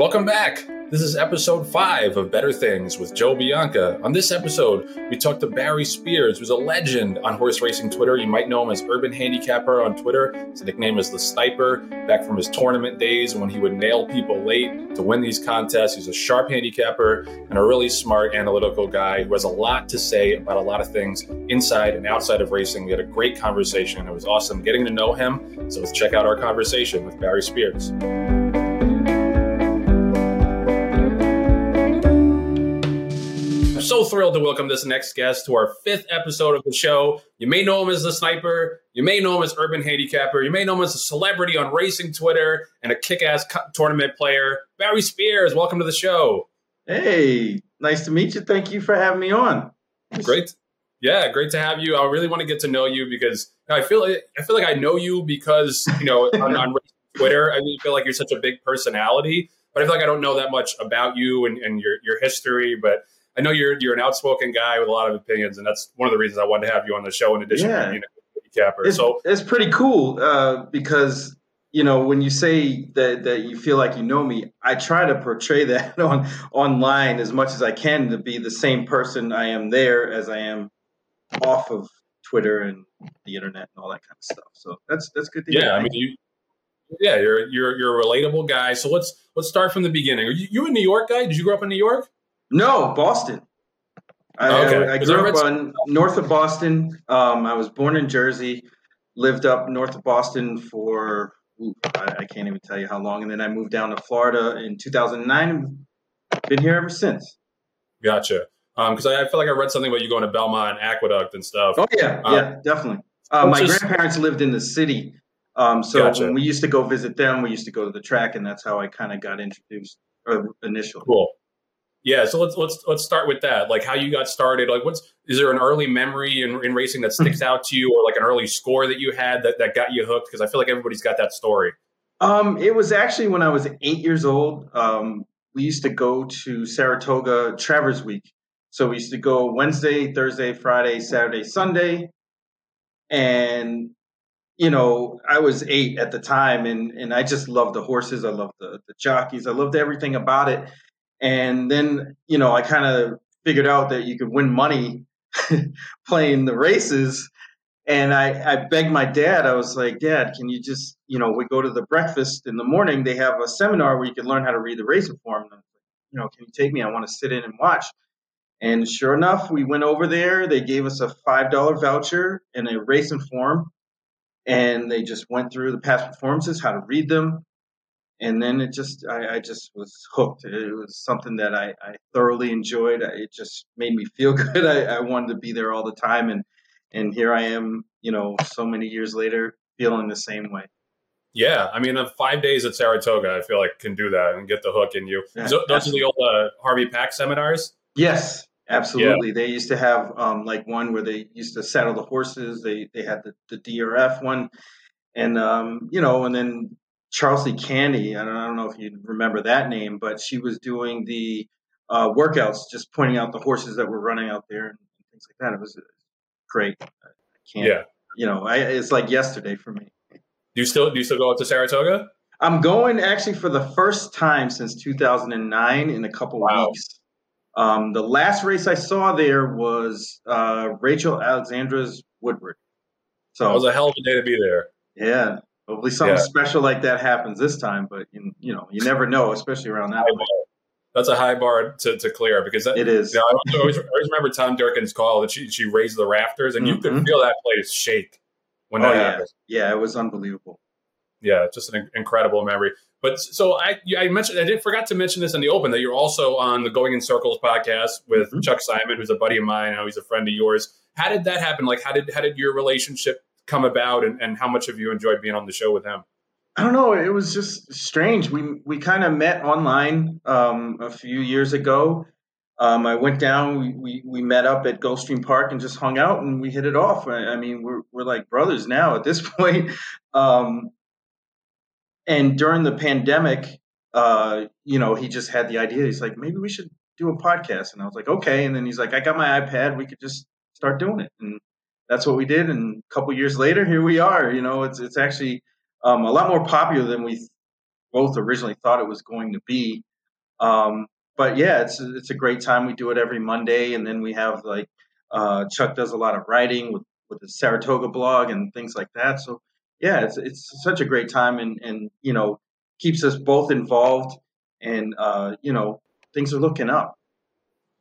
Welcome back. This is episode five of Bettor Things with Joe Bianca. On this episode, we talked to Barry Spears, who's a legend on horse racing Twitter. You might know him as Urban Handicapper on Twitter. His nickname is the Sniper, back from his tournament days when he would nail people late to win these contests. He's a sharp handicapper and a really smart, analytical guy who has a lot to say about a lot of things inside and outside of racing. We had a great conversation. It was awesome getting to know him. So let's check out our conversation with Barry Spears. So thrilled to welcome this next guest to our fifth episode of the show. You may know him as the sniper. You may know him as Urban Handicapper. You may know him as a celebrity on racing Twitter and a kick ass tournament player. Barry Spears, welcome to the show. Hey, nice to meet you. Thank you for having me on. Great. Yeah, great to have you. I really want to get to know you because I feel like, I feel like I know you because, you know, on, on Twitter, I really feel like you're such a big personality, but I feel like I don't know that much about you and, and your, your history. But I know you're you're an outspoken guy with a lot of opinions, and that's one of the reasons I wanted to have you on the show. In addition yeah. to being a capper, it's, so it's pretty cool uh, because you know when you say that that you feel like you know me, I try to portray that on online as much as I can to be the same person I am there as I am off of Twitter and the internet and all that kind of stuff. So that's that's good to yeah, hear. Yeah, I mean you. Yeah, you're you're you're a relatable guy. So let's let's start from the beginning. Are you, you a New York guy? Did you grow up in New York? No, Boston. I, okay. I, I grew up on north of Boston. Um, I was born in Jersey, lived up north of Boston for ooh, I, I, can't even tell you how long, and then I moved down to Florida in 2009. Been here ever since. Gotcha. Because um, I, I, feel like I read something about you going to Belmont Aqueduct and stuff. Oh yeah, um, yeah, definitely. Uh, my just, grandparents lived in the city, um, so gotcha. when we used to go visit them, we used to go to the track, and that's how I kind of got introduced or initially. Cool. Yeah, so let's let's let's start with that. Like how you got started. Like what's is there an early memory in, in racing that sticks out to you, or like an early score that you had that, that got you hooked? Because I feel like everybody's got that story. Um, it was actually when I was eight years old. Um, we used to go to Saratoga Travers Week. So we used to go Wednesday, Thursday, Friday, Saturday, Sunday, and you know I was eight at the time, and and I just loved the horses. I loved the the jockeys. I loved everything about it and then, you know, I kind of figured out that you could win money playing the races. And I, I begged my dad, I was like, Dad, can you just, you know, we go to the breakfast in the morning, they have a seminar where you can learn how to read the racing form. And, you know, can you take me? I want to sit in and watch. And sure enough, we went over there. They gave us a $5 voucher and a racing form. And they just went through the past performances, how to read them, and then it just I, I, just was hooked. It was something that I, I thoroughly enjoyed. It just made me feel good. I, I, wanted to be there all the time. And and here i am you know so many years later feeling the same way. Yeah. I mean five days at saratoga i feel like can do that and get the hook in you. Yeah, so, those are the old uh, harvey pack seminars? Yes absolutely. Yeah. they used to have um, like one where they used to saddle the horses. They they had the, the drf one. And um, you know and then Charlsie Cantey. I don't, I don't know if you remember that name, but she was doing the uh, workouts, just pointing out the horses that were running out there and things like that. It was great. I can't, yeah. You know, I, it's like yesterday for me. Do you still do you still go up to Saratoga? I'm going actually for the first time since 2009 in a couple wow. weeks. Um, the last race I saw there was uh, Rachel Alexandra's Woodward. So that was a hell of a day to be there. Yeah, Hopefully, something yeah. special like that happens this time. But you, you know, you never know, especially around that. That's a high bar to, to clear because that, it is. You know, I, always, I, always, remember Tom Durkin's call that she she raised the rafters, and mm-hmm. you could mm-hmm. feel that place shake when that oh, yeah. happened. Yeah, it was unbelievable. Yeah, just an incredible memory. But so I, I mentioned, I did forgot to mention this in the open that you're also on the Going in Circles podcast with mm-hmm. Chuck Simon, who's a buddy of mine. I know he's a friend of yours. How did that happen? Like, how did how did your relationship come about and, and how much have you enjoyed being on the show with him? I don't know. It was just strange. We we kind of met online um, a few years ago. Um, I went down. We, we, we met up at Gulfstream Park and just hung out, and we hit it off. I, I mean, we're we're like brothers now at this point. Um, and during the pandemic, uh, you know, he just had the idea. He's like, maybe we should do a podcast, and I was like, okay. And then he's like, I got my iPad. We could just start doing it, and that's what we did. And a couple years later, here we are. You know, it's it's actually um, a lot more popular than we both originally thought it was going to be. Um, but yeah, it's it's a great time. We do it every Monday, and then we have like uh, Chuck does a lot of writing with with the Saratoga blog and things like that. So yeah, it's it's such a great time, and and you know keeps us both involved, and uh, you know things are looking up.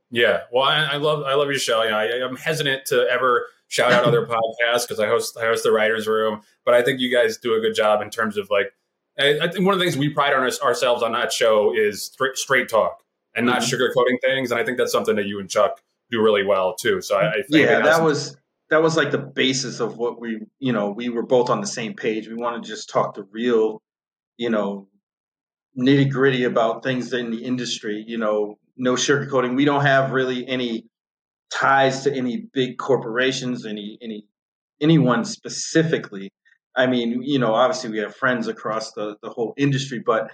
Yeah, well, I, I love I love your show. You know, I, I'm hesitant to ever shout out other podcasts because I host I host the writers room, but I think you guys do a good job in terms of like I, think one of the things we pride on us, ourselves on that show is straight, straight talk and not mm-hmm. sugarcoating things, and I think that's something that you and Chuck do really well too. So I, I yeah, that was that was like the basis of what we you know we were both on the same page. We want to just talk the real, you know, nitty gritty about things in the industry. You know, no sugarcoating. We don't have really any ties to any big corporations, any any anyone specifically. I mean, you know, obviously we have friends across the the whole industry, but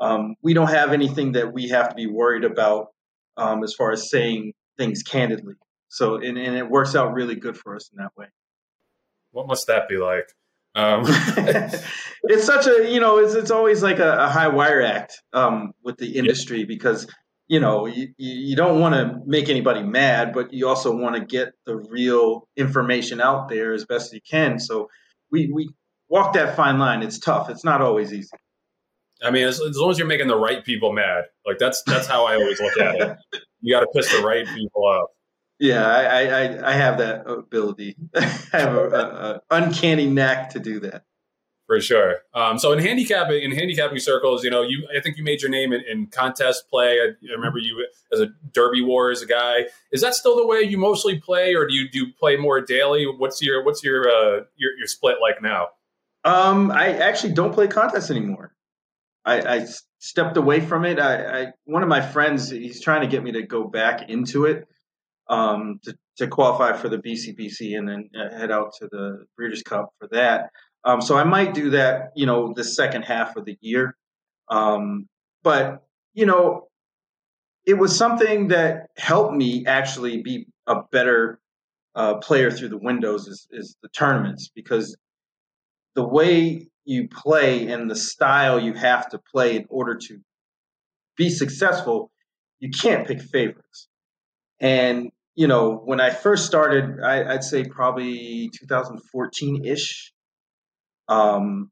um, we don't have anything that we have to be worried about um, as far as saying things candidly. So, and, and it works out really good for us in that way. What must that be like? Um. it's such a you know it's it's always like a, a high wire act um, with the industry yeah. because you know you, you don't want to make anybody mad but you also want to get the real information out there as best you can. So we we walk that fine line. It's tough. It's not always easy. I mean as, as long as you're making the right people mad. Like that's that's how i always look at it. You got to piss the right people off. Yeah, I, I, I have that ability. I have an uncanny knack to do that. For sure. Um, so in handicapping, in handicapping circles, you know, you I think you made your name in, in contest play. I, I, remember you as a DerbyWars a guy. Is that still the way you mostly play, or do you do you play more daily? What's your what's your uh, your, your split like now? Um, I actually don't play contests anymore. I, I stepped away from it. I, I one of my friends he's trying to get me to go back into it um, to, to qualify for the BCBC and then uh, head out to the Breeders' Cup for that. Um, so I might do that, you know, the second half of the year. Um, but you know, it was something that helped me actually be a better uh, player through the windows is, is the tournaments because the way you play and the style you have to play in order to be successful, you can't pick favorites. And you know, when I first started, I, would say probably 2014 ish. Um,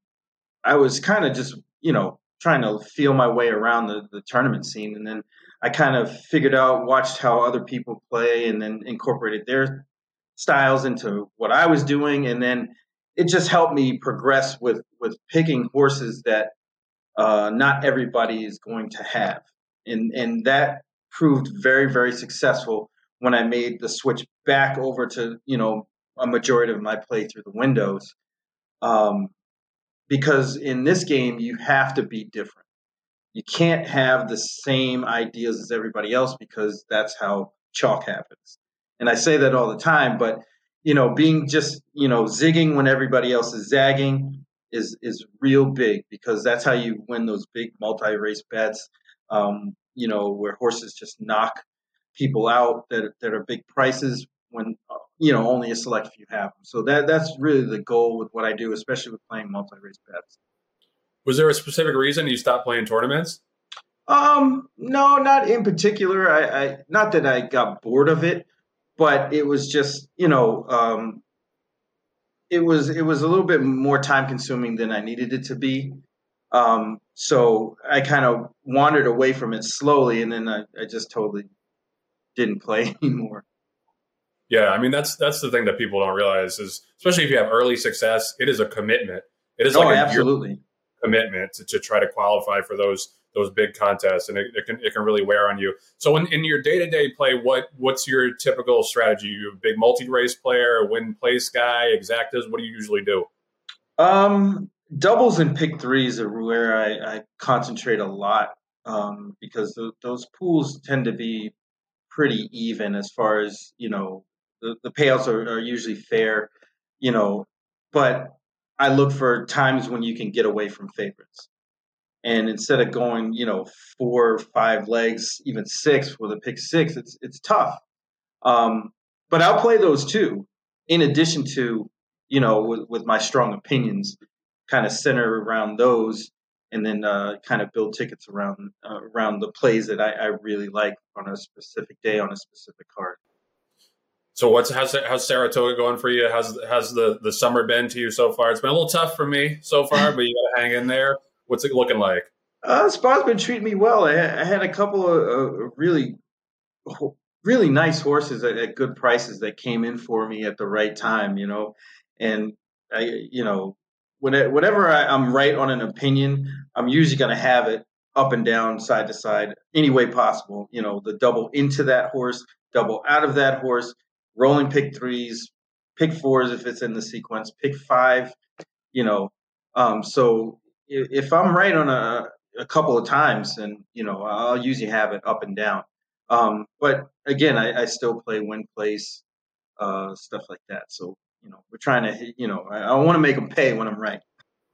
I was kind of just, you know, trying to feel my way around the, the tournament scene. And then I kind of figured out, watched how other people play, and then incorporated their styles into what I was doing. And then it just helped me progress with, with picking horses that uh, not everybody is going to have. And, and that proved very, very successful when I made the switch back over to, you know, a majority of my play through the windows. Um, because in this game, you have to be different. You can't have the same ideas as everybody else because that's how chalk happens. And I say that all the time, but you know, being just, you know, zigging when everybody else is zagging is is real big because that's how you win those big multi-race bets. Um, you know, where horses just knock people out that that are big prices when you know only a select few have them. So that that's really the goal with what I do, especially with playing multi-race bets. Was there a specific reason you stopped playing tournaments? Um, no, not in particular. I, I not that I got bored of it, but it was just you know um, it was it was a little bit more time consuming than I needed it to be. Um, so I kind of wandered away from it slowly, and then I, I just totally didn't play anymore. Yeah, I mean that's that's the thing that people don't realize is especially if you have early success, it is a commitment. It is oh, like absolutely commitment to, to, try to qualify for those those big contests, and it, it can it can really wear on you. So in, in your day to day play, what what's your typical strategy? You a big multi race player, win place guy, exactas. What do you usually do? Um, doubles and pick threes are where I, I concentrate a lot um, because the, those pools tend to be pretty even as far as you know the, the payouts are, are usually fair you know but i look for times when you can get away from favorites and instead of going you know four five legs even six with a pick six it's it's tough um, but i'll play those too in addition to you know with, with my strong opinions kind of center around those and then uh, kind of build tickets around uh, around the plays that I, I, really like on a specific day on a specific card. So what's how's how's Saratoga going for you? How's how's the the summer been to you so far? It's been a little tough for me so far, but you got to hang in there. What's it looking like? Uh, Spa's been treating me well. I, I had a couple of uh, really really nice horses at, at, good prices that came in for me at the right time, you know. And I, you know, whenever I, I'm right on an opinion, I'm usually going to have it up and down, side to side, any way possible. You know, the double into that horse, double out of that horse, rolling pick threes, pick fours if it's in the sequence, pick five. You know, um, so if, I'm right on a, a couple of times, and you know, I'll usually have it up and down. Um, but again, I, I, still play win place, uh, stuff like that. So you know, we're trying to, you know, I, I want to make them pay when I'm right.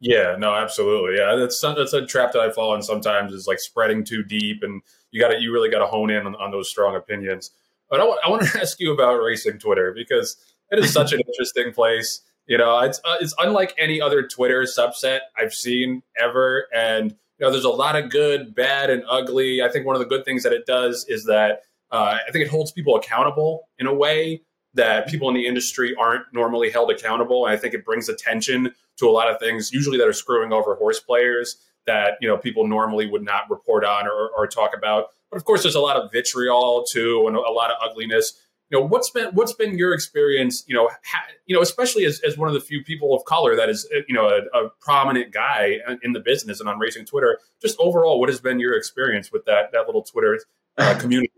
Yeah, no, absolutely. Yeah, that's that's a trap that I fall in sometimes is like spreading too deep, and you got to you really got to hone in on, on, those strong opinions. But I, w- I want to ask you about racing Twitter because it is such an interesting place. You know, it's uh, it's unlike any other Twitter subset I've seen ever, and you know, there's a lot of good, bad, and ugly. I think one of the good things that it does is that uh, I think it holds people accountable in a way that people in the industry aren't normally held accountable. And I think it brings attention to a lot of things, usually that are screwing over horse players that you know people normally would not report on or, or talk about. But of course, there's a lot of vitriol too, and a lot of ugliness. You know, what's been what's been your experience? You know, ha, you know, especially as, as one of the few people of color that is you know a, a prominent guy in the business and on racing Twitter. Just overall, what has been your experience with that that little Twitter uh, community?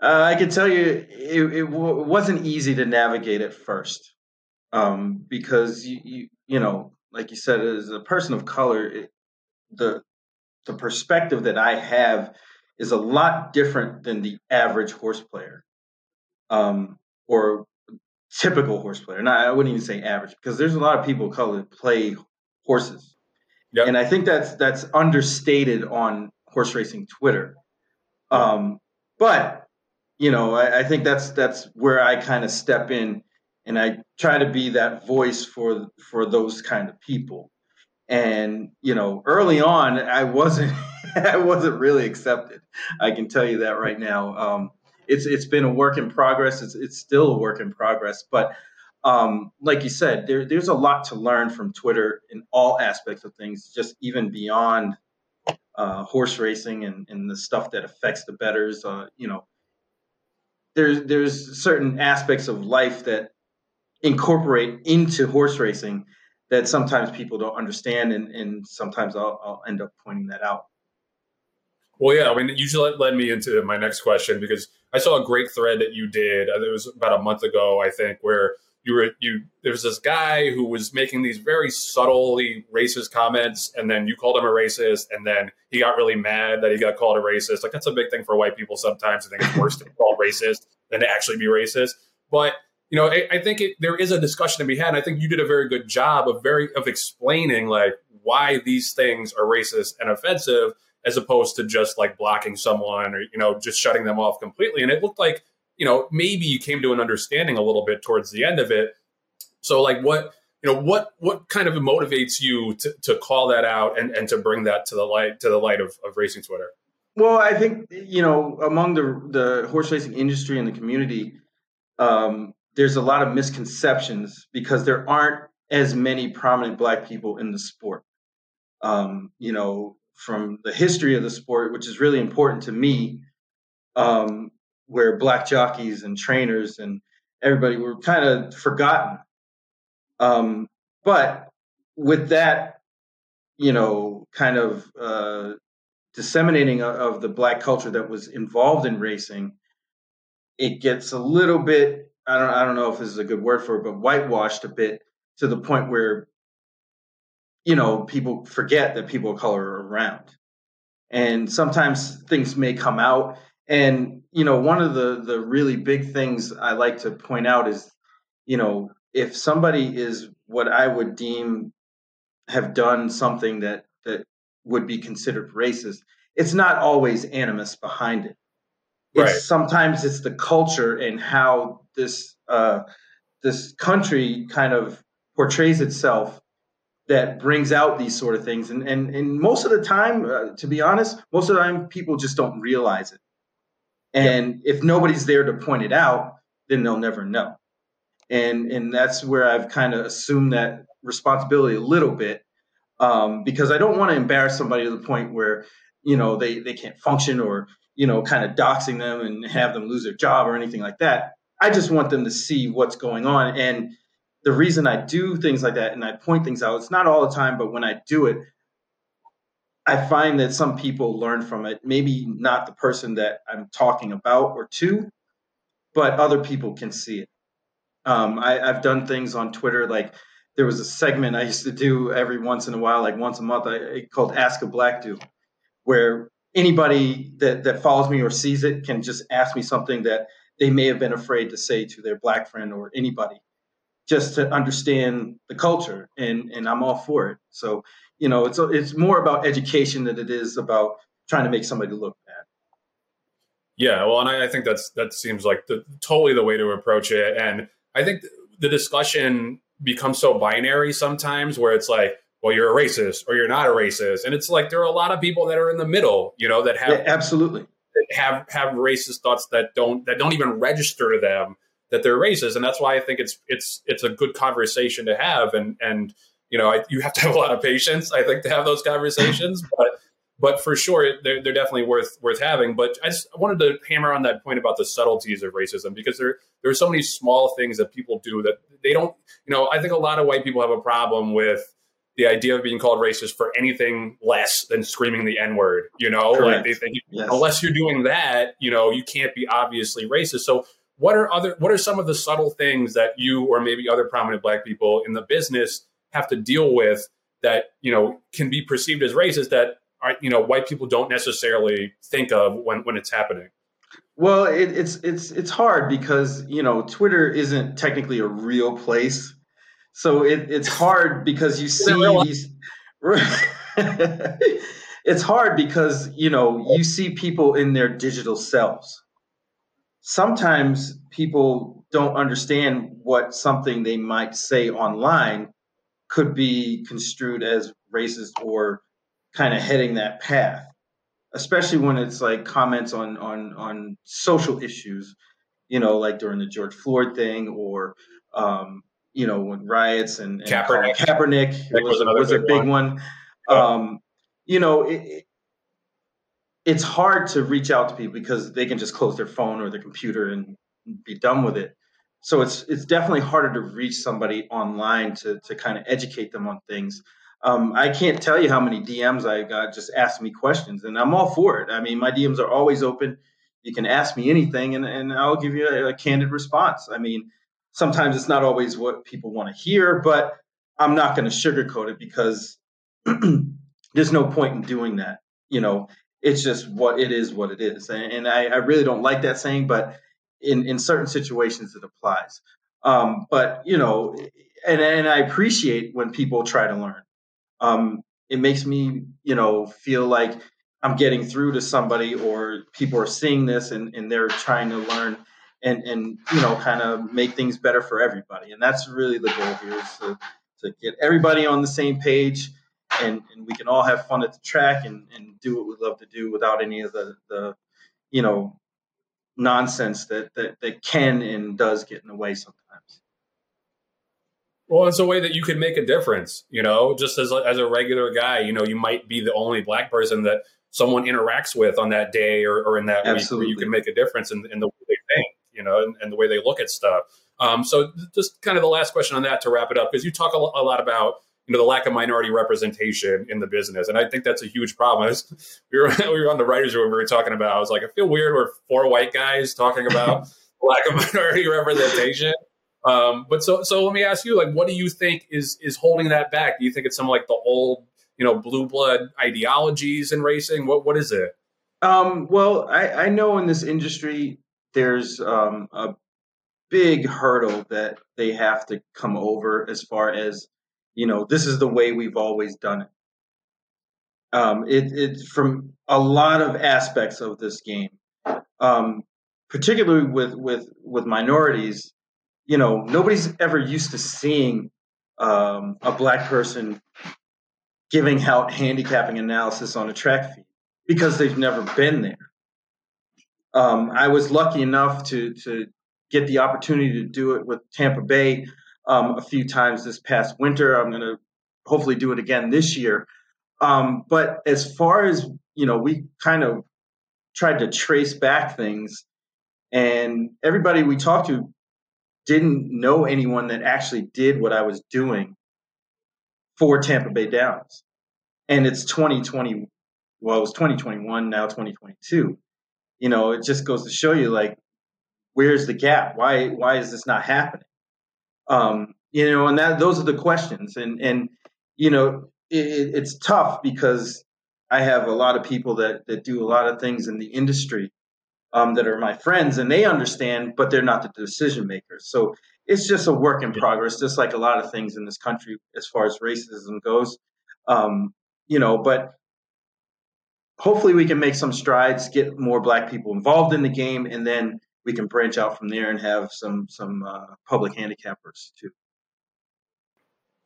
Uh, I can tell you, it, it w- wasn't easy to navigate at first, um, because you, you, you know, like you said, as a person of color, it, the the perspective that I have is a lot different than the average horse player, um, or typical horse player. And I wouldn't even say average because there's a lot of people of color that play horses, yep. and I think that's that's understated on horse racing Twitter. Um, but you know, I, I think that's that's where I kind of step in and I try to be that voice for for those kind of people. And you know, early on, I wasn't I wasn't really accepted. I can tell you that right now. Um, it's it's been a work in progress. It's it's still a work in progress, but um, like you said, there, there's a lot to learn from Twitter in all aspects of things, just even beyond uh, horse racing and, and the stuff that affects the bettors. Uh, you know, there's there's certain aspects of life that incorporate into horse racing that sometimes people don't understand, and, and sometimes I'll, I'll end up pointing that out. Well, yeah, I mean, usually led me into my next question because I saw a great thread that you did. Uh, it was about a month ago, I think, where you were you there was this guy who was making these very subtly racist comments and then you called him a racist and then he got really mad that he got called a racist like that's a big thing for white people sometimes i think it's worse to be called racist than to actually be racist but you know i, I think it, there is a discussion to be had and i think you did a very good job of very of explaining like why these things are racist and offensive as opposed to just like blocking someone or you know just shutting them off completely and it looked like you know, maybe you came to an understanding a little bit towards the end of it. So like what, you know, what what kind of motivates you to, to call that out and, and to bring that to the light to the light of, of racing Twitter? Well, I think, you know, among the the horse racing industry and the community, um, there's a lot of misconceptions because there aren't as many prominent black people in the sport. Um, you know, from the history of the sport, which is really important to me, um, where black jockeys and trainers and everybody were kind of forgotten. Um, but with that, you know, kind of uh, disseminating of, the black culture that was involved in racing, it gets a little bit. I don't. I don't know if this is a good word for it, but whitewashed a bit to the point where, you know, people forget that people of color are around, and sometimes things may come out and you know, one of the the really big things I like to point out is, you know, if somebody is what I would deem have done something that that would be considered racist, it's not always animus behind it. It's right. sometimes it's the culture and how this uh, this country kind of portrays itself that brings out these sort of things. And and and most of the time, uh, to be honest, most of the time people just don't realize it. And if nobody's there to point it out, then they'll never know. And and that's where I've kind of assumed that responsibility a little bit um, because I don't want to embarrass somebody to the point where you know they they can't function or you know kind of doxing them and have them lose their job or anything like that. I just want them to see what's going on and the reason I do things like that and I point things out, it's not all the time, but when I do it, I find that some people learn from it. Maybe not the person that I'm talking about or to, but other people can see it. Um, I, have done things on Twitter like there was a segment I used to do every once in a while, like once a month, I, called Ask a Black Dude, where anybody that, that follows me or sees it can just ask me something that they may have been afraid to say to their black friend or anybody just to understand the culture and and I'm all for it. So, you know, it's it's more about education than it is about trying to make somebody look bad. Yeah, well, and I, I think that's that seems like the totally the way to approach it. And I think the discussion becomes so binary sometimes where it's like, well, you're a racist or you're not a racist. And it's like there are a lot of people that are in the middle, you know, that have yeah, absolutely have have racist thoughts that don't that don't even register to them that they're racist, and that's why I think it's it's it's a good conversation to have. And and you know, I, you have to have a lot of patience, I think, to have those conversations. but but for sure, they're, they're definitely worth worth having. But I just wanted to hammer on that point about the subtleties of racism because there there are so many small things that people do that they don't. You know, I think a lot of white people have a problem with the idea of being called racist for anything less than screaming the N word. You know, Correct. like they think yes. unless you're doing that, you know, you can't be obviously racist. So what are other what are some of the subtle things that you or maybe other prominent black people in the business have to deal with that you know can be perceived as racist that are, you know white people don't necessarily think of when when it's happening? Well it, it's it's it's hard because you know twitter isn't technically a real place. So it, it's hard because you see these it's hard because you know you see people in their digital selves sometimes people don't understand what something they might say online could be construed as racist or kind of heading that path especially when it's like comments on on on social issues you know like during the george floyd thing or um you know when riots and, and Kaepernick, Kaepernick was, was, was a big one, one. Um, you know it, it's hard to reach out to people because they can just close their phone or their computer and be done with it. So it's it's definitely harder to reach somebody online to to kind of educate them on things. Um, I can't tell you how many DMs I got just asking me questions, and I'm all for it. I mean, my DMs are always open. You can ask me anything, and, and I'll give you a, a candid response. I mean, sometimes it's not always what people want to hear, but I'm not going to sugarcoat it because there's no point in doing that. You know, it's just what it is what it is. And, and I, I, really don't like that saying but in, in certain situations it applies. Um, but you know and, and i appreciate when people try to learn. Um, it makes me you know feel like i'm getting through to somebody or people are seeing this and, and they're trying to learn and and you know kind of make things better for everybody. And that's really the goal here is to, to get everybody on the same page and, and we can all have fun at the track and, and do what we love to do without any of the, the you know nonsense that, that that can and does get in the way sometimes. Well, it's a way that you can make a difference, you know, just as a, as a regular guy, you know, you might be the only black person that someone interacts with on that day or, or in that Absolutely. week where you can make a difference in, in the way they think, you know, and, and the way they look at stuff. Um, so just kind of the last question on that to wrap it up, because you talk a, a lot about you know the lack of minority representation in the business, and I think that's a huge problem. Was, we were we were on the writers' room. We were talking about. I was like, I feel weird. We're four white guys talking about lack of minority representation. Um, but so so let me ask you, like, what do you think is is holding that back? Do you think it's some like the old you know blue blood ideologies in racing? What what is it? Um, well, I, I know in this industry there's um, a big hurdle that they have to come over as far as you know, this is the way we've always done it. Um, it it's from a lot of aspects of this game, um, particularly with with with minorities. You know, nobody's ever used to seeing um, a black person giving out handicapping analysis on a track feed because they've never been there. Um, I was lucky enough to to get the opportunity to do it with Tampa Bay um, a few times this past winter. I'm going to hopefully do it again this year. Um, but as far as you know, we kind of tried to trace back things, and everybody we talked to didn't know anyone that actually did what I was doing for Tampa Bay Downs. And it's 2020, well, it was 2021, now 2022. You know, it just goes to show you like, where's the gap? Why why is this not happening? Um, you know, and that those are the questions. And and you know, it, it's tough because I have a lot of people that that do a lot of things in the industry um, that are my friends, and they understand, but they're not the decision makers. So it's just a work in progress, just like a lot of things in this country as far as racism goes. Um, you know, but hopefully we can make some strides, get more black people involved in the game, and then we can branch out from there and have some some uh, public handicappers too.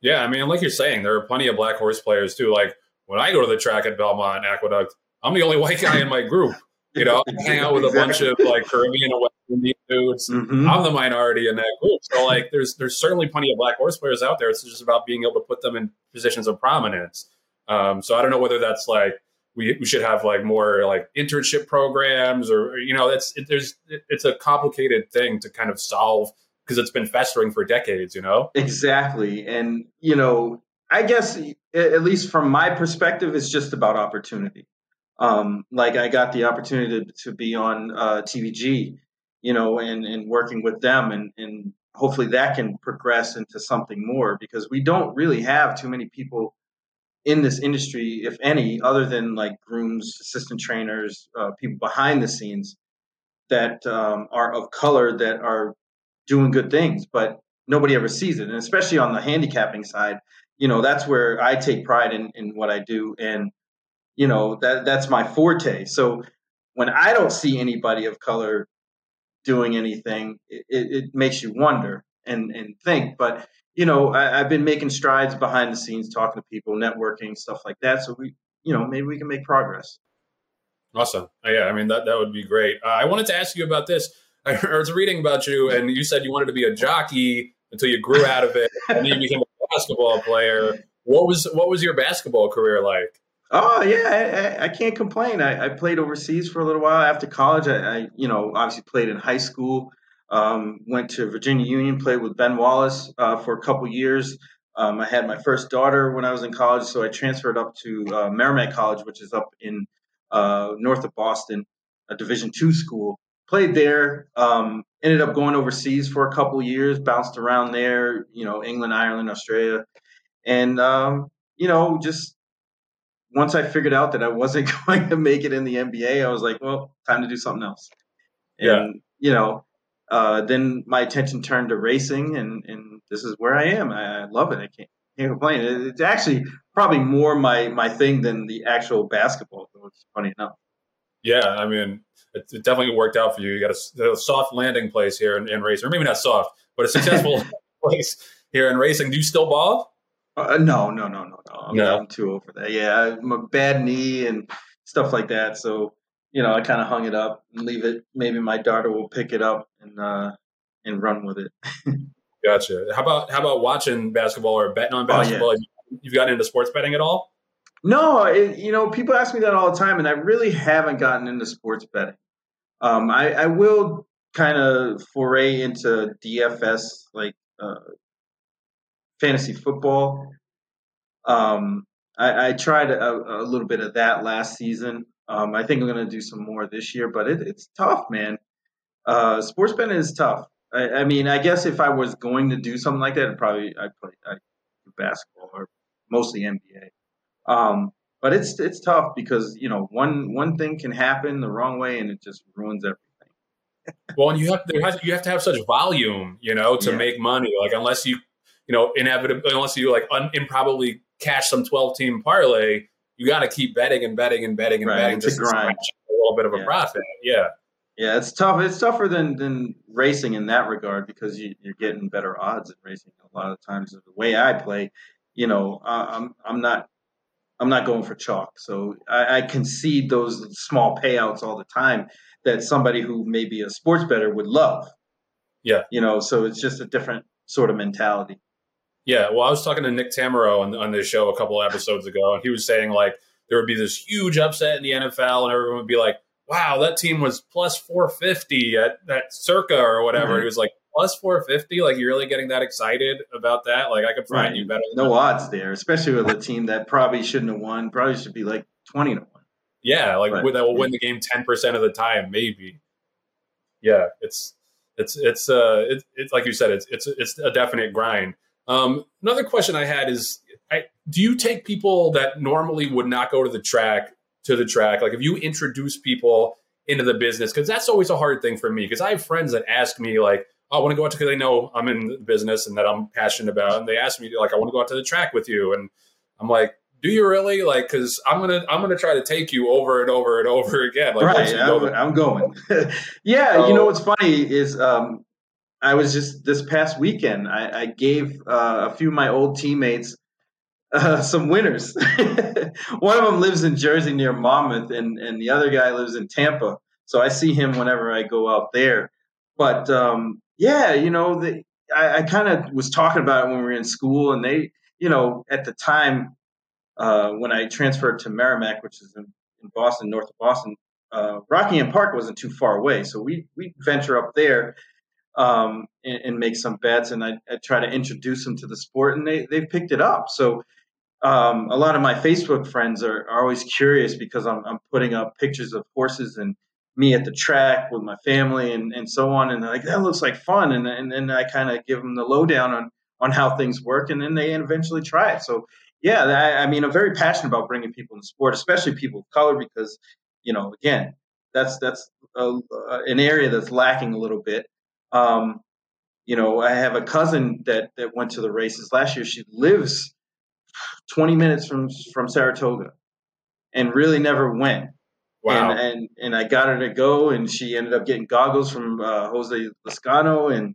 Yeah, I mean, like you're saying, there are plenty of black horse players too. Like when I go to the track at Belmont Aqueduct, I'm the only white guy in my group. You know, I hang out with a bunch of like Caribbean and West Indian dudes. Mm-hmm. I'm the minority in that group. So like, there's there's certainly plenty of black horse players out there. It's just about being able to put them in positions of prominence. Um, so I don't know whether that's like we, we should have like more like internship programs or you know that's it, there's it, it's a complicated thing to kind of solve because it's been festering for decades. You know exactly, and you know I guess at least from my perspective, it's just about opportunity. Um, like I got the opportunity to, to be on uh, TVG, you know, and, and working with them, and, and hopefully that can progress into something more because we don't really have too many people in this industry, if any, other than like grooms, assistant trainers, uh, people behind the scenes that um, are of color that are doing good things, but nobody ever sees it. And especially on the handicapping side, you know, that's where I take pride in, in what I do. And you know that that's my forte so when i don't see anybody of color doing anything it, it makes you wonder and and think but you know I, have been making strides behind the scenes talking to people networking stuff like that. So we you know maybe we can make progress. Awesome. Uh, yeah i mean that, that would be great. Uh, i wanted to ask you about this. I was reading about you and you said you wanted to be a jockey until you grew out of it and then you became a basketball player. What was what was your basketball career like? Oh yeah, I, I, can't complain. I, I, played overseas for a little while after college. I, I you know, obviously played in high school. Um, went to Virginia Union, played with Ben Wallace uh, for a couple years. Um, I had my first daughter when I was in college, so I transferred up to uh, Merrimack College, which is up in uh, north of Boston, a Division two school. Played there. Um, ended up going overseas for a couple years. Bounced around there, you know, England, Ireland, Australia, and um, you know, just once I figured out that I wasn't going to make it in the NBA, I was like, well, time to do something else. And, yeah. you know, uh, then my attention turned to racing, and, and this is where I am. I, I love it. I can't, can't complain. It's actually probably more my, my thing than the actual basketball, which is funny enough. Yeah, I mean, it, it, definitely worked out for you. You got a, a soft landing place here in, in racing, or maybe not soft, but a successful place here in racing. Do you still ball? Uh, no, no, no, no, no. I'm, no. I'm too old for that. Yeah, I'm a bad knee and stuff like that. So, you know, I kind of hung it up and leave it. Maybe my daughter will pick it up and uh, and run with it. gotcha. How about how about watching basketball or betting on basketball? Oh, yeah. You've gotten into sports betting at all? No, it, you know, people ask me that all the time, and I really haven't gotten into sports betting. Um, I, I will kind of foray into DFS, like uh, fantasy football. Um, I, I, tried a, a, little bit of that last season. Um, I think I'm going to do some more this year, but it, it's tough, man. Uh, sports betting is tough. I, I, mean, I guess if I was going to do something like that, I'd probably I'd play I'd basketball or mostly NBA. Um, but it's it's tough because you know one one thing can happen the wrong way and it just ruins everything. well, and you have there has, you have to have such volume, you know, to yeah. make money. Like unless you you know, inevitably, unless you like un- improbably cash some 12 team parlay, you got to keep betting and betting and betting and right. betting just to grind. a little bit of a yeah. profit. Yeah. Yeah, it's tough. It's tougher than than racing in that regard because you, you're getting bettor odds at racing a lot of times. The way I play, you know, I'm I'm not I'm not going for chalk, so I, I concede those small payouts all the time that somebody who may be a sports better would love. Yeah, you know, so it's just a different sort of mentality. Yeah, well, I was talking to Nick Tammaro on on this show a couple episodes ago, and he was saying like there would be this huge upset in the NFL, and everyone would be like, "Wow, that team was plus four fifty at that Circa or whatever." Mm-hmm. He was like, plus 450 like you're really getting that excited about that like i could find right. you better no that. odds there especially with a team that probably shouldn't have won probably should be like 20 to 1 yeah like right. that will win the game 10% of the time maybe yeah it's it's it's uh it's, it's like you said it's it's it's a definite grind um another question i had is I, do you take people that normally would not go to the track to the track? Like if you introduce people into the business, because that's always a hard thing for me. Because I have friends that ask me like, oh, "I want to go out to," because they know I'm in the business and that I'm passionate about, and they ask me like, "I want to go out to the track with you," and I'm like, "Do you really?" Like, because I'm gonna I'm gonna try to take you over and over and over again. Like, right, I'm, I'm, going. yeah, you know what's funny is um, I was just this past weekend. I, I gave uh, a few of my old teammates uh, some winners. One of them lives in Jersey near Monmouth, and and the other guy lives in Tampa. So I see him whenever I go out there. But um, yeah, you know, the, I, I kind of was talking about it when we were in school, and they, you know, at the time uh, when I transferred to Merrimack, which is in, in Boston, north of Boston, uh, Rockingham Park wasn't too far away, so we we venture up there um, and, and, make some bets, and I, I, try to introduce them to the sport, and they they've picked it up. So um, a lot of my Facebook friends are, are always curious because I'm, I'm putting up pictures of horses and me at the track with my family and, and so on. And like, that looks like fun. And, and I kind of give them the lowdown on, on how things work. And then they eventually try it. So yeah, I, I mean, I'm very passionate about bringing people in the sport, especially people of color, because, you know, again, that's, that's a, an area that's lacking a little bit. Um, you know, I have a cousin that, that went to the races last year. She lives 20 minutes from from Saratoga, and really never went. Wow. And, and and I got her to go, and she ended up getting goggles from uh, Jose Lezcano, and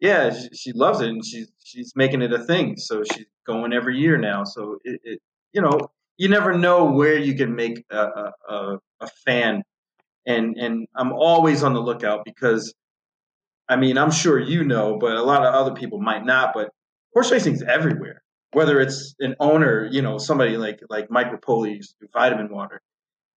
yeah, she, she, loves it, and she's she's making it a thing. So she's going every year now. So it, it you know, you never know where you can make a, a, a fan, and and I'm always on the lookout because, I mean, I'm sure you know, but a lot of other people might not. But horse racing's everywhere whether it's an owner, you know, somebody like like Mike Repole used to do vitamin water.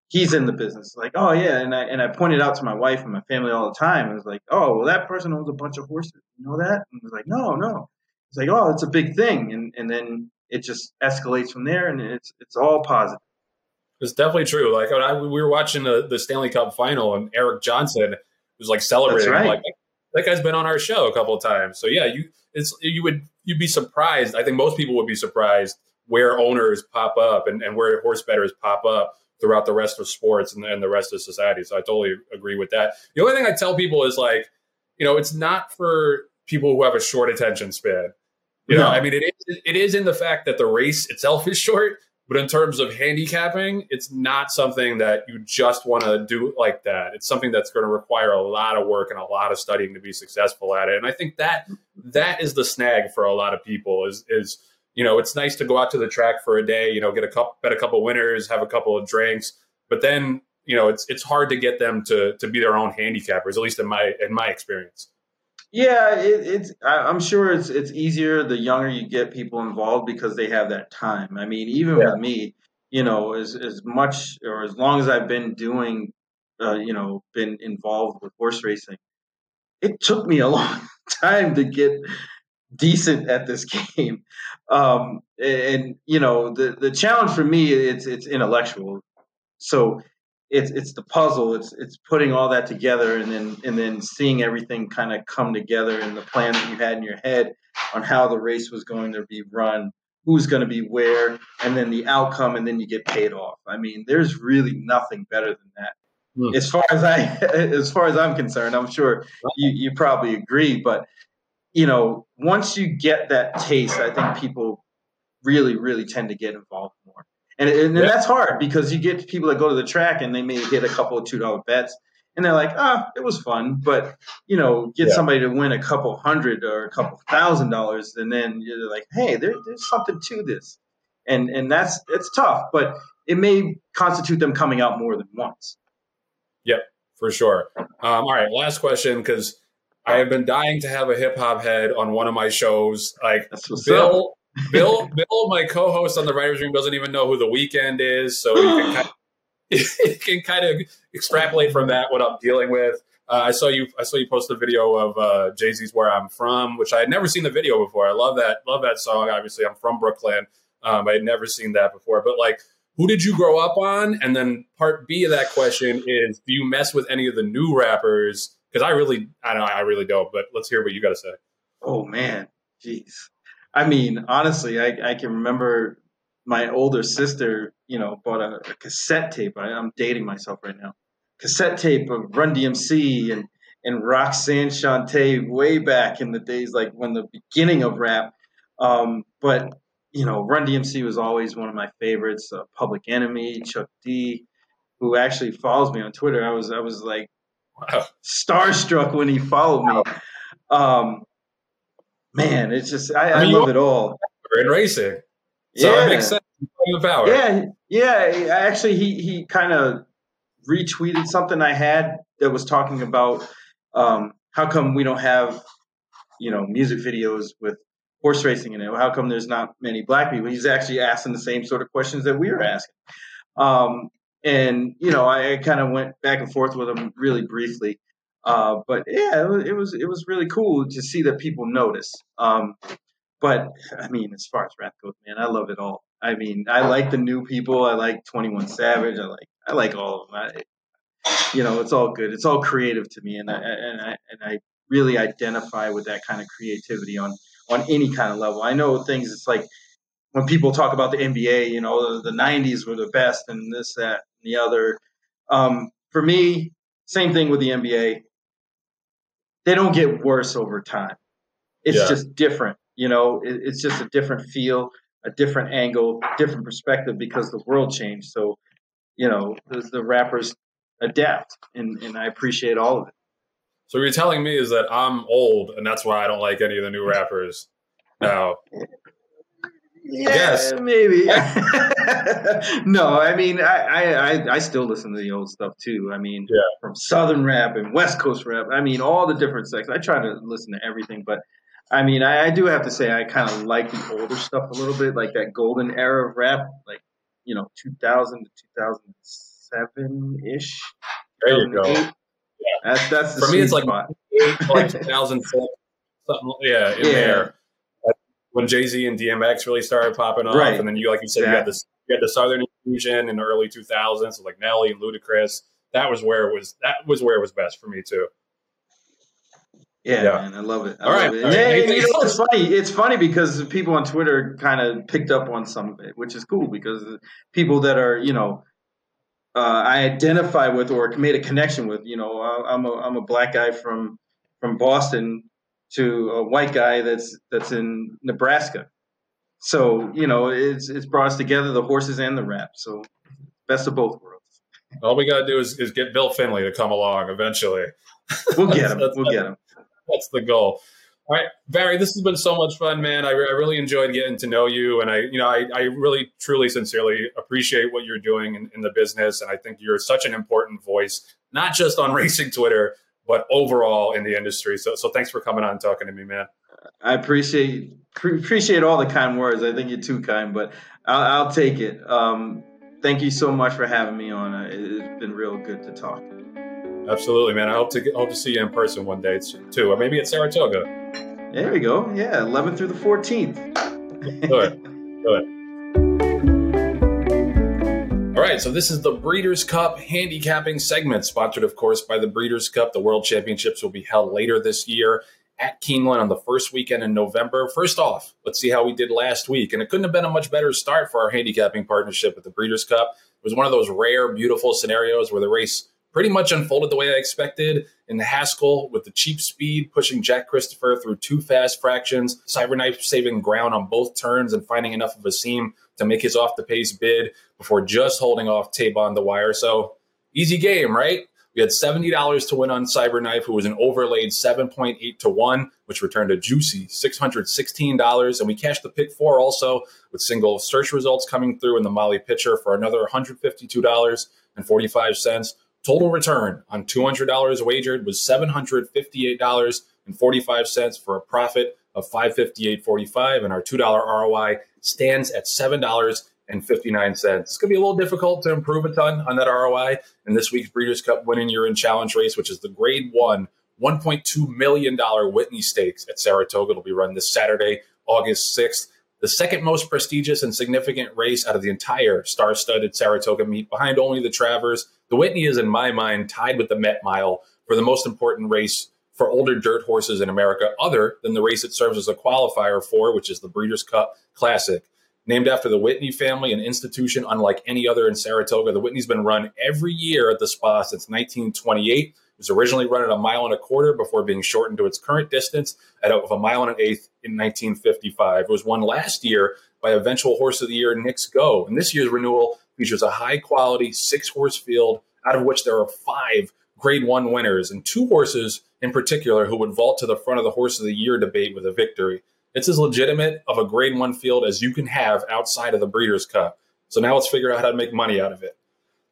He's in the business. Like, oh yeah, and I and I pointed out to my wife and my family all the time. I was like, oh well, that person owns a bunch of horses. You know that? And I was like, no, no. It's like, oh, it's a big thing, and and then it just escalates from there, and it's it's all positive. It's definitely true. Like I, we were watching the, the Stanley Cup final, and Erik Johnson was like celebrating. Right. Like that guy's been on our show a couple of times. So yeah, you it's you would you'd be surprised. I think most people would be surprised where owners pop up and, and where horse bettors pop up throughout the rest of sports and, and the rest of society. So I totally agree with that. The only thing I tell people is like, you know, it's not for people who have a short attention span. You know, no. I mean, it is, it is in the fact that the race itself is short, but in terms of handicapping, it's not something that you just want to do like that. It's something that's going to require a lot of work and a lot of studying to be successful at it. And I think that that is the snag for a lot of people is is you know, it's nice to go out to the track for a day, you know, get a couple bet a couple winners, have a couple of drinks, but then, you know, it's it's hard to get them to to be their own handicappers, at least in my in my experience. Yeah, it, it's. I'm sure it's it's easier the younger you get people involved because they have that time. I mean, even yeah. with me, you know, as as much or as long as I've been doing, uh, you know, been involved with horse racing, it took me a long time to get decent at this game. Um, and you know, the the challenge for me it's it's intellectual. So it's it's the puzzle. It's it's putting all that together and then and then seeing everything kind of come together and the plan that you had in your head on how the race was going to be run, who's going to be where, and then the outcome, and then you get paid off. I mean, there's really nothing better than that. Mm. As far as I as far as I'm concerned, I'm sure you, you probably agree, but you know, once you get that taste, I think people really, really tend to get involved more. And, and, and that's hard because you get people that go to the track and they may hit a couple of two dollar bets, and they're like, ah, it was fun, but you know, get Yeah. somebody to win a couple hundred or a couple thousand dollars, and then you're like, hey, there, there's something to this, and and that's it's tough, but it may constitute them coming out more than once. Yep, for sure. Um, all right, last question because I have been dying to have a hip hop head on one of my shows. Like what's up. Bill, Bill, my co-host on the Writers Room doesn't even know who the Weeknd is, so you can kind of, can kind of extrapolate from that what I'm dealing with. Uh, I saw you. I saw you post a video of uh, Jay Z's "Where I'm From," which I had never seen the video before. I love that. Love that song. Obviously, I'm from Brooklyn. Um, I had never seen that before. But like, who did you grow up on? And then part B of that question is, do you mess with any of the new rappers? Because I really, I don't, I really don't. But let's hear what you got to say. Oh man, jeez. I mean, honestly, I, I can remember my older sister, you know, bought a, a cassette tape. I, I'm dating myself right now. Cassette tape of Run DMC and and Roxanne Shante way back in the days, like when the beginning of rap. Um, but you know, Run DMC was always one of my favorites. Uh, Public Enemy, Chuck D, who actually follows me on Twitter. I was I was like Wow. starstruck when he followed me. Um, man, it's just I, I I, mean, love it all. We're in racing, so yeah, it makes sense. The power. yeah, yeah. Actually, he he kind of retweeted something I had that was talking about um, how come we don't have you know music videos with horse racing in it. How come there's not many black people? He's actually asking the same sort of questions that we were asking. Um, and you know, I, I kind of went back and forth with him really briefly. Uh, but yeah, it was, it was it was really cool to see that people notice. Um, but I mean, as far as rap goes, man, I love it all. I mean, I like the new people. I like Twenty One Savage. I like I like all of them. I, you know, it's all good. It's all creative to me, and I and I and I really identify with that kind of creativity on on any kind of level. I know things. It's like when people talk about the NBA. You know, the, the '90s were the best, and this, that, and the other. Um, for me, same thing with the NBA. They don't get worse over time. It's Yeah. just different. You know, it, it's just a different feel, a different angle, different perspective because the world changed. So, you know, the, the rappers adapt, and, and I appreciate all of it. So what you're telling me is that I'm old, and that's why I don't like any of the new rappers. Now, Yeah, guess. maybe. no, I mean, I, I, I, I still listen to the old stuff too. I mean, Yeah. from Southern rap and West Coast rap. I mean, all the different sections. I try to listen to everything, but I mean, I, I do have to say, I kind of like the older stuff a little bit, like that golden era of rap, like you know, 2000 to 2007 ish. there you go. Yeah. That's that's the For me, it's like spot. like 2006, something, yeah, in Yeah. there. When Jay Z and DMX really started popping off, Right. and then you, like you said, you had this, you had the Southern Infusion in the early 2000s, so like Nelly and Ludacris. That was where it was. That was where it was best for me too. Yeah, Yeah. man, I love it. I All love right, it. all right. Yeah, Anything you know, it's funny. It's funny because people on Twitter kind of picked up on some of it, which is cool because people that are, you know, uh, I identify with or made a connection with. You know, I- I'm a I'm a black guy from from Boston to a white guy that's that's in Nebraska. So you know, it's it's brought us together, the horses and the rap. So best of both worlds. All we got to do is, is get Bill Finley to come along eventually. We'll get him. We'll get him. That's the goal. All right, Barry, this has been so much fun, man. I, re- I really enjoyed getting to know you, and I, you know, I, I really, truly, sincerely appreciate what you're doing in, in the business, and I think you're such an important voice, not just on racing Twitter, but overall in the industry. So, so thanks for coming on and talking to me, man. I appreciate appreciate all the kind words. I think you're too kind, but I'll, I'll take it. Um, thank you so much for having me on. It- It's been real good to talk. Absolutely, man. I hope to get, hope to see you in person one day too, or maybe at Saratoga. There we go. Yeah, 11th through the 14th. Good. Good. Right, so this is the Breeders' Cup handicapping segment, sponsored, of course, by the Breeders' Cup. The World Championships will be held later this year at Keeneland on the first weekend in November. First off, let's see how we did last week. And it couldn't have been a much better start for our handicapping partnership with the Breeders' Cup. It was one of those rare, beautiful scenarios where the race pretty much unfolded the way I expected. In the Haskell, with the cheap speed pushing Jack Christopher through two fast fractions, Cyberknife saving ground on both turns and finding enough of a seam to make his off the pace bid before just holding off Taiba on the wire. So easy game, right? We had $70 to win on Cyberknife, who was an overlaid 7.8 to 1, which returned a juicy $616. And we cashed the pick four also with single Search Results coming through in the Molly Pitcher for another $152.45. Total return on $200 wagered was $758.45 for a profit of $558.45. And our $2 ROI stands at $7 and 59 cents. It's going to be a little difficult to improve a ton on that ROI in this week's Breeders' Cup Win and You're In challenge race, which is the grade one $1.2 million Whitney Stakes at Saratoga. It'll be run this Saturday, August 6th. The second most prestigious and significant race out of the entire star studded Saratoga meet, behind only the Travers. The Whitney is, in my mind, tied with the Met Mile for the most important race for older dirt horses in America, other than the race it serves as a qualifier for, which is the Breeders' Cup Classic. Named after the Whitney family, an institution unlike any other in Saratoga, the Whitney's been run every year at the spa since 1928. It was originally run at a mile and a quarter before being shortened to its current distance at of a mile and an eighth in 1955. It was won last year by eventual horse of the year Knicks Go, and this year's renewal features a high quality six horse field, out of which there are five Grade One winners and two horses in particular who would vault to the front of the horse of the year debate with a victory. It's as legitimate of a grade one field as you can have outside of the Breeders' Cup. So now let's figure out how to make money out of it.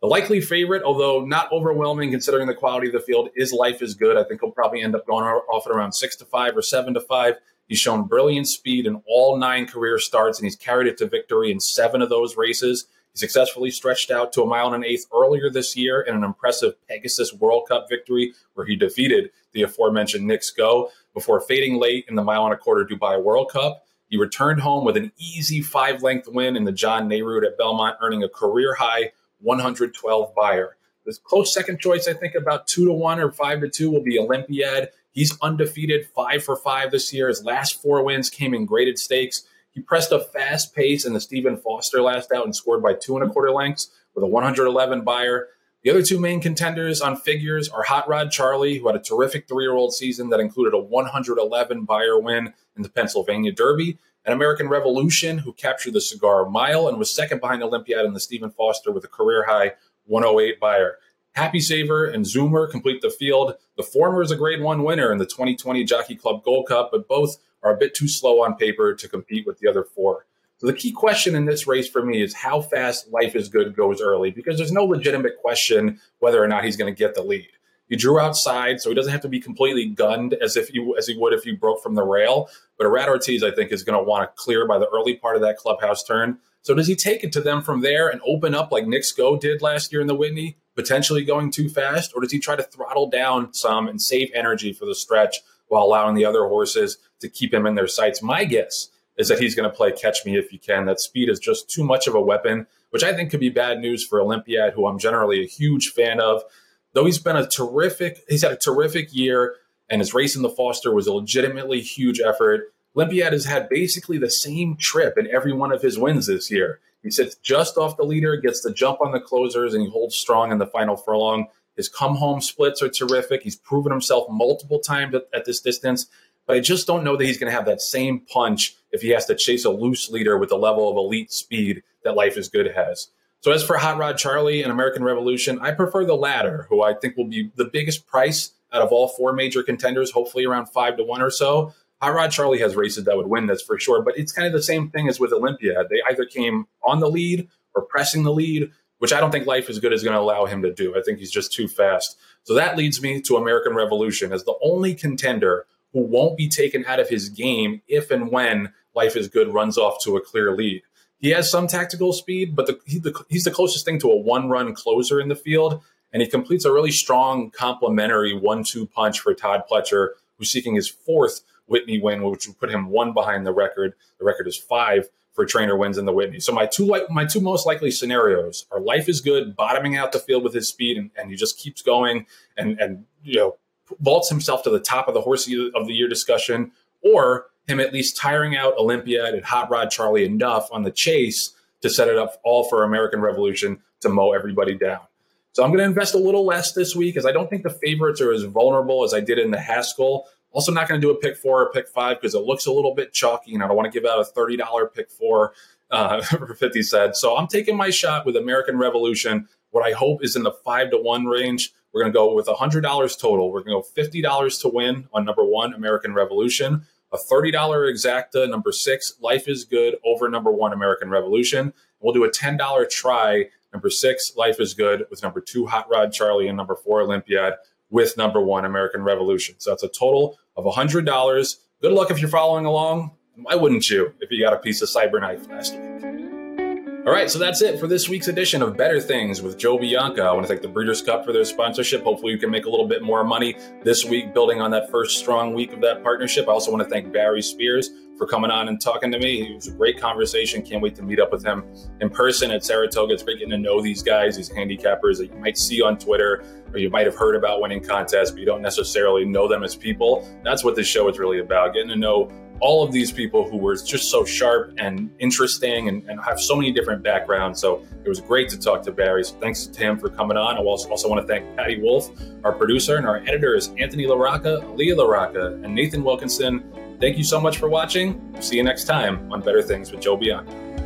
The likely favorite, although not overwhelming considering the quality of the field, is Life is Good. I think he'll probably end up going off at around six to five or seven to five. He's shown brilliant speed in all nine career starts, and he's carried it to victory in seven of those races. He successfully stretched out to a mile and an eighth earlier this year in an impressive Pegasus World Cup victory where he defeated the aforementioned Knicks Go before fading late in the mile and a quarter Dubai World Cup. He returned home with an easy five length win in the John A. Nerud at Belmont, earning a career high 112 Beyer. This close second choice, I think about two to one or five to two, will be Olympiad. He's undefeated, five for five this year. His last four wins came in graded stakes. He pressed a fast pace in the Stephen Foster last out and scored by two and a quarter lengths with a 111 Beyer. The other two main contenders on figures are Hot Rod Charlie, who had a terrific three year old season that included a 111 Beyer win in the Pennsylvania Derby, and American Revolution, who captured the Cigar Mile and was second behind Olympiad in the Stephen Foster with a career high 108 Beyer. Happy Saver and Zoomer complete the field. The former is a grade one winner in the 2020 Jockey Club Gold Cup, but both are a bit too slow on paper to compete with the other four. So the key question in this race for me is how fast Life is Good goes early, because there's no legitimate question whether or not he's going to get the lead. He drew outside, so he doesn't have to be completely gunned as if you as he would if he broke from the rail. But Irad Ortiz, I think, is going to want to clear by the early part of that clubhouse turn. So does he take it to them from there and open up like Knicks Go did last year in the Whitney, potentially going too fast, or does he try to throttle down some and save energy for the stretch while allowing the other horses to keep him in their sights? My guess is that he's going to play catch me if you can. That speed is just too much of a weapon, which I think could be bad news for Olympiad, who I'm generally a huge fan of. Though he's been a terrific, he's had a terrific year, and his race in the Foster was a legitimately huge effort. Olympiad has had basically the same trip in every one of his wins this year. He sits just off the leader, gets the jump on the closers, and he holds strong in the final furlong. His come home splits are terrific. He's proven himself multiple times at, at this distance, but I just don't know that he's going to have that same punch if he has to chase a loose leader with the level of elite speed that Life is Good has. So as for Hot Rod Charlie and American Revolution, I prefer the latter, who I think will be the biggest price out of all four major contenders, hopefully around five to one or so. Hot Rod Charlie has races that would win, that's for sure. But it's kind of the same thing as with Olympia. They either came on the lead or pressing the lead, which I don't think Life is Good is going to allow him to do. I think he's just too fast. So that leads me to American Revolution as the only contender who won't be taken out of his game if and when Life is Good runs off to a clear lead. He has some tactical speed, but the, he, the, he's the closest thing to a one run closer in the field. And he completes a really strong complementary one two punch for Todd Pletcher, who's seeking his fourth Whitney win, which would put him one behind the record. The record is five for trainer wins in the Whitney. So my two my two most likely scenarios are life is good, bottoming out the field with his speed, and, and he just keeps going and and you know vaults himself to the top of the horse of the year discussion, or him at least tiring out Olympiad and Hot Rod Charlie enough on the chase to set it up all for American Revolution to mow everybody down. So I'm going to invest a little less this week because I don't think the favorites are as vulnerable as I did in the Haskell. Also, not going to do a pick four or pick five because it looks a little bit chalky, and I don't want to give out a thirty dollar pick four uh, for fifty cents. So I'm taking my shot with American Revolution. What I hope is in the five to one range We're going to go with $100 total. We're going to go $50 to win on number one, American Revolution, a $30 exacta, number six, Life is Good over number one, American Revolution. We'll do a $10 try, number six, Life is Good, with number two, Hot Rod Charlie, and number four, Olympiad, with number one, American Revolution. So that's a total of $100. Good luck if you're following along. Why wouldn't you if you got a piece of Cyberknife last week? All right, so that's it for this week's edition of Bettor Things with Joe Bianca. I want to thank the Breeders' Cup for their sponsorship. Hopefully, we can make a little bit more money this week, building on that first strong week of that partnership. I also want to thank Barry Spears for coming on and talking to me. It was a great conversation. Can't wait to meet up with him in person at Saratoga. It's great getting to know these guys, these handicappers that you might see on Twitter or you might have heard about winning contests, but you don't necessarily know them as people. That's what this show is really about getting to know all of these people who were just so sharp and interesting and, and, have so many different backgrounds. So it was great to talk to Barry. So thanks to him for coming on. I also, also want to thank Patty Wolf, our producer, and our editors, Anthony LaRocca, Leah LaRocca, and Nathan Wilkinson. Thank you so much for watching. See you next time on Bettor Things with Joe Bianca.